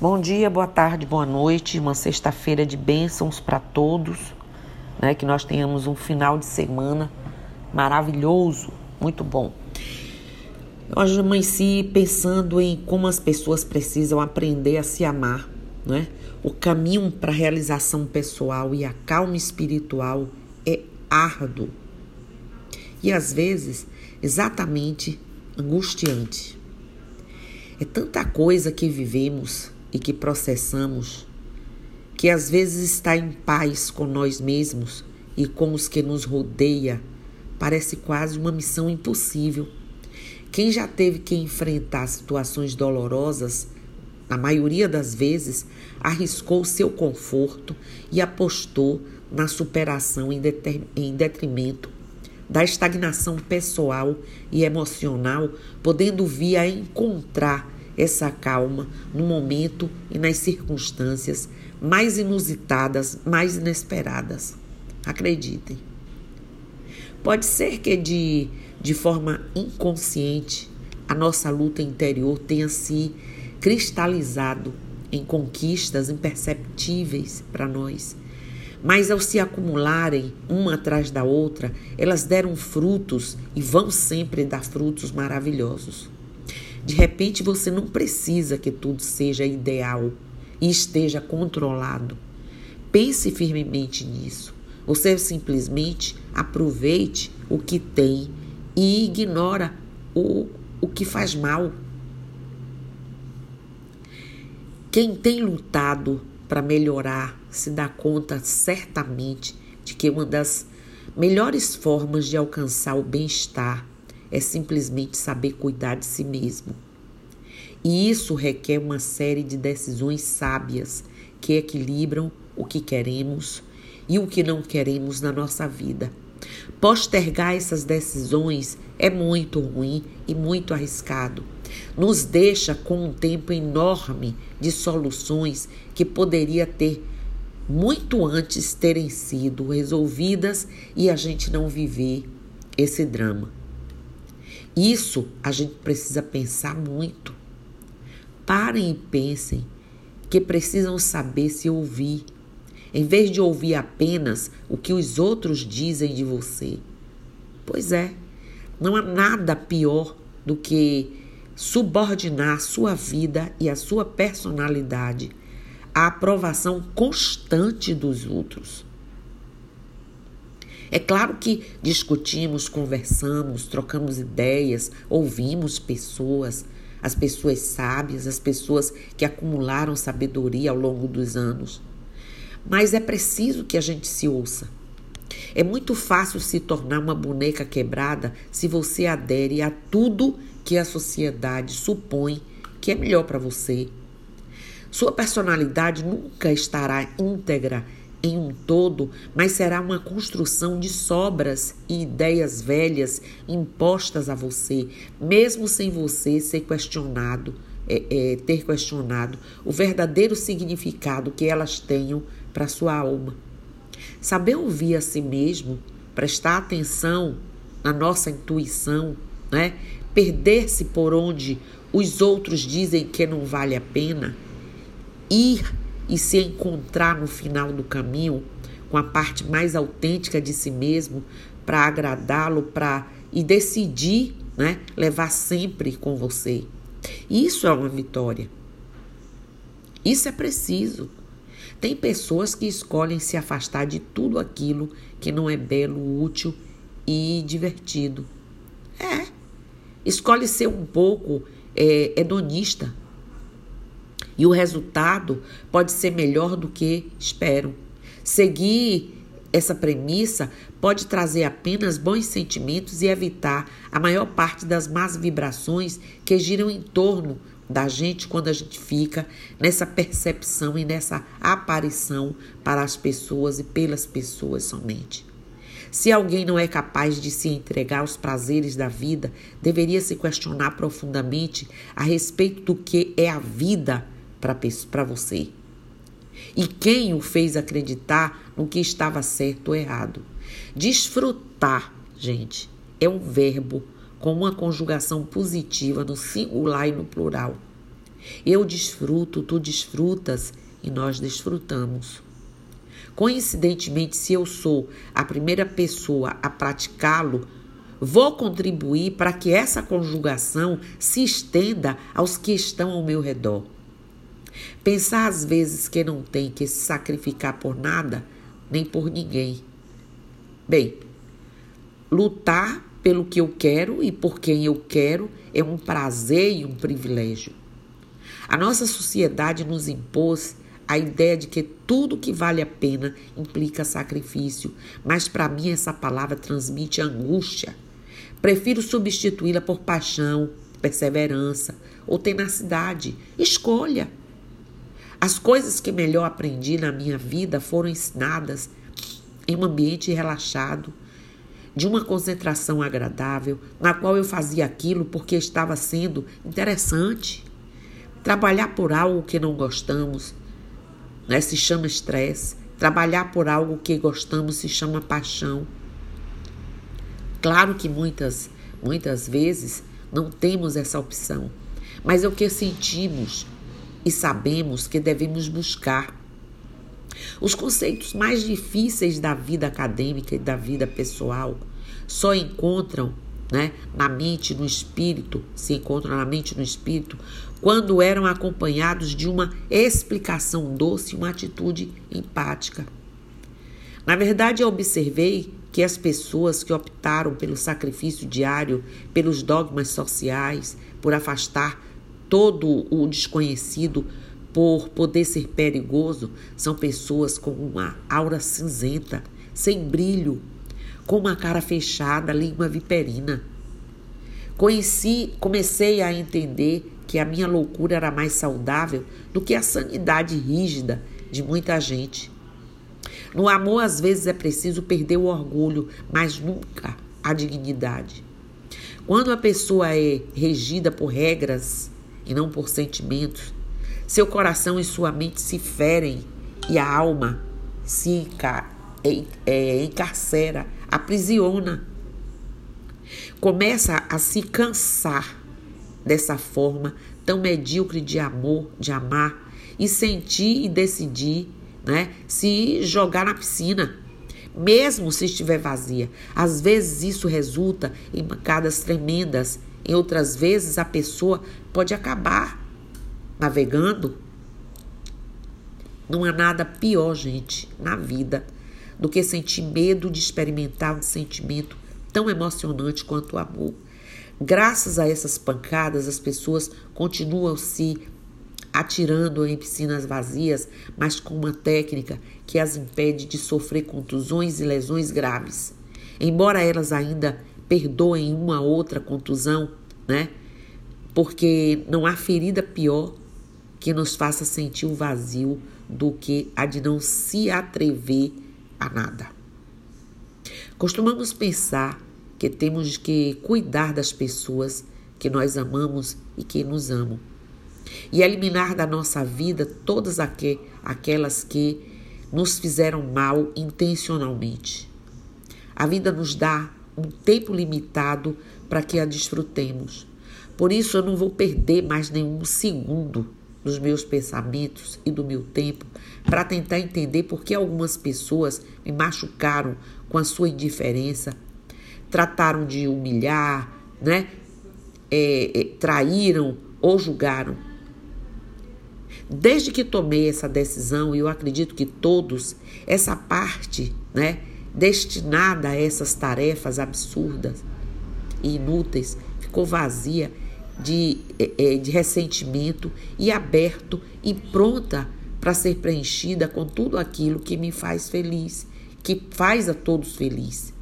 Bom dia, boa tarde, boa noite. Uma sexta-feira de bênçãos para todos. Né? Que nós tenhamos um final de semana maravilhoso, muito bom. Hoje amanheci pensando em como as pessoas precisam aprender a se amar. Né? O caminho para a realização pessoal e a calma espiritual é árduo e às vezes exatamente angustiante. É tanta coisa que vivemos e que processamos, que às vezes estar em paz com nós mesmos e com os que nos rodeia parece quase uma missão impossível. Quem já teve que enfrentar situações dolorosas, na maioria das vezes, arriscou seu conforto e apostou na superação em, em detrimento da estagnação pessoal e emocional, podendo vir a encontrar essa calma no momento e nas circunstâncias mais inusitadas, mais inesperadas. Acreditem. Pode ser que de, de forma inconsciente a nossa luta interior tenha se cristalizado em conquistas imperceptíveis para nós. Mas ao se acumularem uma atrás da outra, elas deram frutos e vão sempre dar frutos maravilhosos. De repente você não precisa que tudo seja ideal e esteja controlado. Pense firmemente nisso. Você simplesmente aproveite o que tem e ignora o, o que faz mal. Quem tem lutado para melhorar se dá conta certamente de que uma das melhores formas de alcançar o bem-estar é simplesmente saber cuidar de si mesmo. E isso requer uma série de decisões sábias que equilibram o que queremos e o que não queremos na nossa vida. Postergar essas decisões é muito ruim e muito arriscado. Nos deixa com um tempo enorme de soluções que poderia ter muito antes terem sido resolvidas e a gente não viver esse drama. Isso a gente precisa pensar muito. Parem e pensem que precisam saber se ouvir, em vez de ouvir apenas o que os outros dizem de você. Pois é, não há nada pior do que subordinar a sua vida e a sua personalidade à aprovação constante dos outros. É claro que discutimos, conversamos, trocamos ideias, ouvimos pessoas, as pessoas sábias, as pessoas que acumularam sabedoria ao longo dos anos. Mas é preciso que a gente se ouça. É muito fácil se tornar uma boneca quebrada se você adere a tudo que a sociedade supõe que é melhor para você. Sua personalidade nunca estará íntegra em um todo, mas será uma construção de sobras e ideias velhas impostas a você, mesmo sem você ser questionado, é, é, ter questionado o verdadeiro significado que elas tenham para sua alma. Saber ouvir a si mesmo, prestar atenção na nossa intuição, né? perder-se por onde os outros dizem que não vale a pena, ir e se encontrar no final do caminho com a parte mais autêntica de si mesmo para agradá-lo, para e decidir, né, levar sempre com você. Isso é uma vitória. Isso é preciso. Tem pessoas que escolhem se afastar de tudo aquilo que não é belo, útil e divertido. É. Escolhe ser um pouco é, hedonista, e o resultado pode ser melhor do que esperam. Seguir essa premissa pode trazer apenas bons sentimentos e evitar a maior parte das más vibrações que giram em torno da gente quando a gente fica nessa percepção e nessa aparição para as pessoas e pelas pessoas somente. Se alguém não é capaz de se entregar aos prazeres da vida, deveria se questionar profundamente a respeito do que é a vida para você. E quem o fez acreditar no que estava certo ou errado? Desfrutar, gente, é um verbo com uma conjugação positiva no singular e no plural. Eu desfruto, tu desfrutas e nós desfrutamos. Coincidentemente, se eu sou a primeira pessoa a praticá-lo, vou contribuir para que essa conjugação se estenda aos que estão ao meu redor. Pensar às vezes que não tem que se sacrificar por nada, nem por ninguém. Bem, lutar pelo que eu quero e por quem eu quero é um prazer e um privilégio. A nossa sociedade nos impôs a ideia de que tudo que vale a pena implica sacrifício, mas para mim essa palavra transmite angústia. Prefiro substituí-la por paixão, perseverança ou tenacidade. Escolha. As coisas que melhor aprendi na minha vida foram ensinadas em um ambiente relaxado, de uma concentração agradável, na qual eu fazia aquilo porque estava sendo interessante. Trabalhar por algo que não gostamos, né? se chama estresse. Trabalhar por algo que gostamos se chama paixão. Claro que muitas, muitas vezes não temos essa opção, mas é o que sentimos e sabemos que devemos buscar. Os conceitos mais difíceis da vida acadêmica e da vida pessoal só encontram né, na mente, no espírito, se encontram na mente, no espírito, quando eram acompanhados de uma explicação doce uma atitude empática. Na verdade, eu observei que as pessoas que optaram pelo sacrifício diário, pelos dogmas sociais, por afastar todo o desconhecido, por poder ser perigoso, são pessoas com uma aura cinzenta, sem brilho, com uma cara fechada, língua viperina. Conheci, comecei a entender que a minha loucura era mais saudável do que a sanidade rígida de muita gente. No amor, às vezes é preciso perder o orgulho, mas nunca a dignidade. Quando a pessoa é regida por regras e não por sentimentos, seu coração e sua mente se ferem e a alma se é, encarcera, aprisiona. Começa a se cansar dessa forma tão medíocre de amor, de amar e sentir e decidir, né, se jogar na piscina, mesmo se estiver vazia. Às vezes isso resulta em mancadas tremendas, em outras vezes a pessoa pode acabar navegando. Não há nada pior, gente, na vida do que sentir medo de experimentar um sentimento tão emocionante quanto o amor. Graças a essas pancadas, as pessoas continuam se atirando em piscinas vazias, mas com uma técnica que as impede de sofrer contusões e lesões graves. Embora elas ainda perdoem uma outra contusão, né? Porque não há ferida pior que nos faça sentir o vazio do que a de não se atrever a nada. Costumamos pensar que temos que cuidar das pessoas que nós amamos e que nos amam. E eliminar da nossa vida todas aquelas que nos fizeram mal intencionalmente. A vida nos dá um tempo limitado para que a desfrutemos. Por isso, eu não vou perder mais nenhum segundo dos meus pensamentos e do meu tempo para tentar entender por que algumas pessoas me machucaram com a sua indiferença trataram de humilhar, né? É, é, traíram ou julgaram. Desde que tomei essa decisão, e eu acredito que todos, essa parte, né, destinada a essas tarefas absurdas e inúteis, ficou vazia de, é, é de ressentimento e aberto e pronta para ser preenchida com tudo aquilo que me faz feliz, que faz a todos felizes.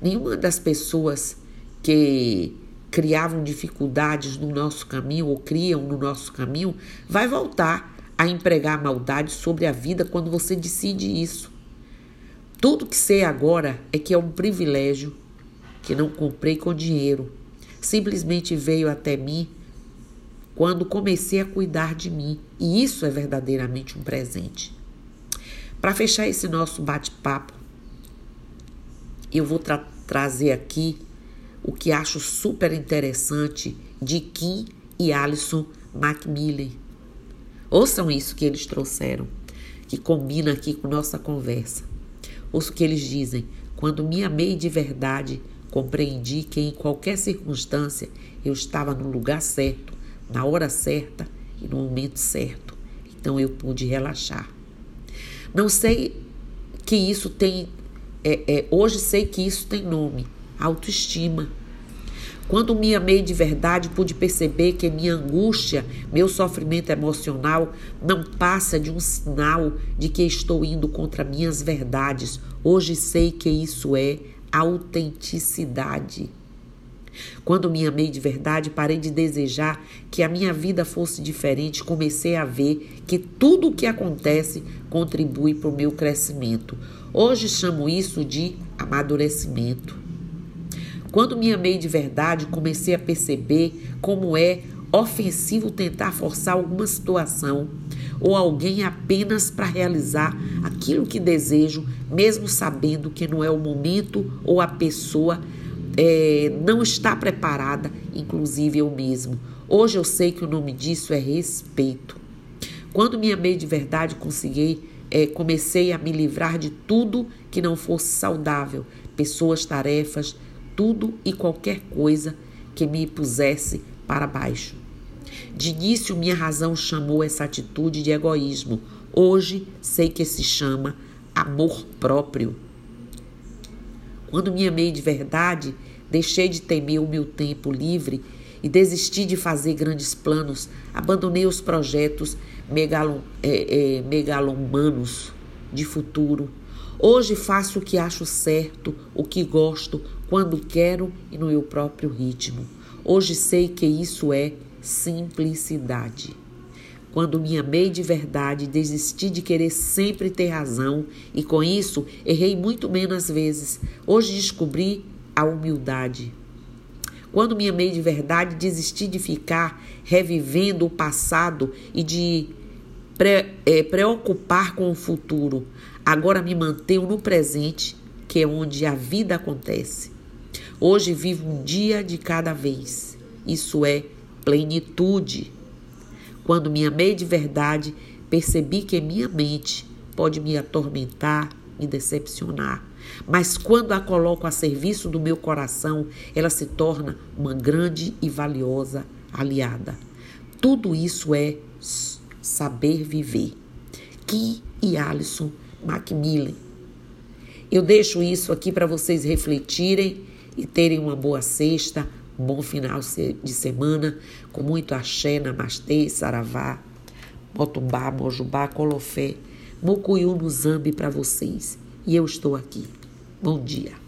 Nenhuma das pessoas que criavam dificuldades no nosso caminho ou criam no nosso caminho vai voltar a empregar maldade sobre a vida quando você decide isso. Tudo que sei agora é que é um privilégio que não comprei com dinheiro. Simplesmente veio até mim quando comecei a cuidar de mim, e isso é verdadeiramente um presente. Para fechar esse nosso bate-papo, eu vou tra trazer aqui o que acho super interessante de Kim e Alison Macmillan. Ouçam isso que eles trouxeram, que combina aqui com nossa conversa. Ouço o que eles dizem. Quando me amei de verdade, compreendi que em qualquer circunstância eu estava no lugar certo, na hora certa e no momento certo. Então eu pude relaxar. Não sei que isso tem. É, é, hoje sei que isso tem nome: autoestima. Quando me amei de verdade, pude perceber que minha angústia, meu sofrimento emocional não passa de um sinal de que estou indo contra minhas verdades. Hoje sei que isso é autenticidade. Quando me amei de verdade, parei de desejar que a minha vida fosse diferente, comecei a ver que tudo o que acontece contribui para o meu crescimento. Hoje chamo isso de amadurecimento. Quando me amei de verdade, comecei a perceber como é ofensivo tentar forçar alguma situação ou alguém apenas para realizar aquilo que desejo, mesmo sabendo que não é o momento ou a pessoa é, não está preparada, inclusive eu mesmo. Hoje eu sei que o nome disso é respeito. Quando me amei de verdade, consegui, é, comecei a me livrar de tudo que não fosse saudável, pessoas, tarefas, tudo e qualquer coisa que me pusesse para baixo. De início, minha razão chamou essa atitude de egoísmo. Hoje, sei que se chama amor próprio. Quando me amei de verdade, deixei de temer o meu tempo livre e desisti de fazer grandes planos. Abandonei os projetos megalom, é, é, megalomanos de futuro Hoje faço o que acho certo, o que gosto, quando quero e no meu próprio ritmo. Hoje sei que isso é simplicidade. Quando me amei de verdade, desisti de querer sempre ter razão e com isso errei muito menos vezes. Hoje descobri a humildade. Quando me amei de verdade, desisti de ficar revivendo o passado e de pre, é, preocupar com o futuro. Agora me mantenho no presente, que é onde a vida acontece. Hoje vivo um dia de cada vez. Isso é plenitude. Quando me amei de verdade, percebi que minha mente pode me atormentar, me decepcionar. Mas quando a coloco a serviço do meu coração, ela se torna uma grande e valiosa aliada. Tudo isso é Saber Viver. Kim e Alison Macmillan. Eu deixo isso aqui para vocês refletirem e terem uma boa sexta, um bom final de semana, com muito axé, namastê, saravá, motumbá, mojubá, colofé, mucuyu no zambi para vocês. E eu estou aqui. Bom dia.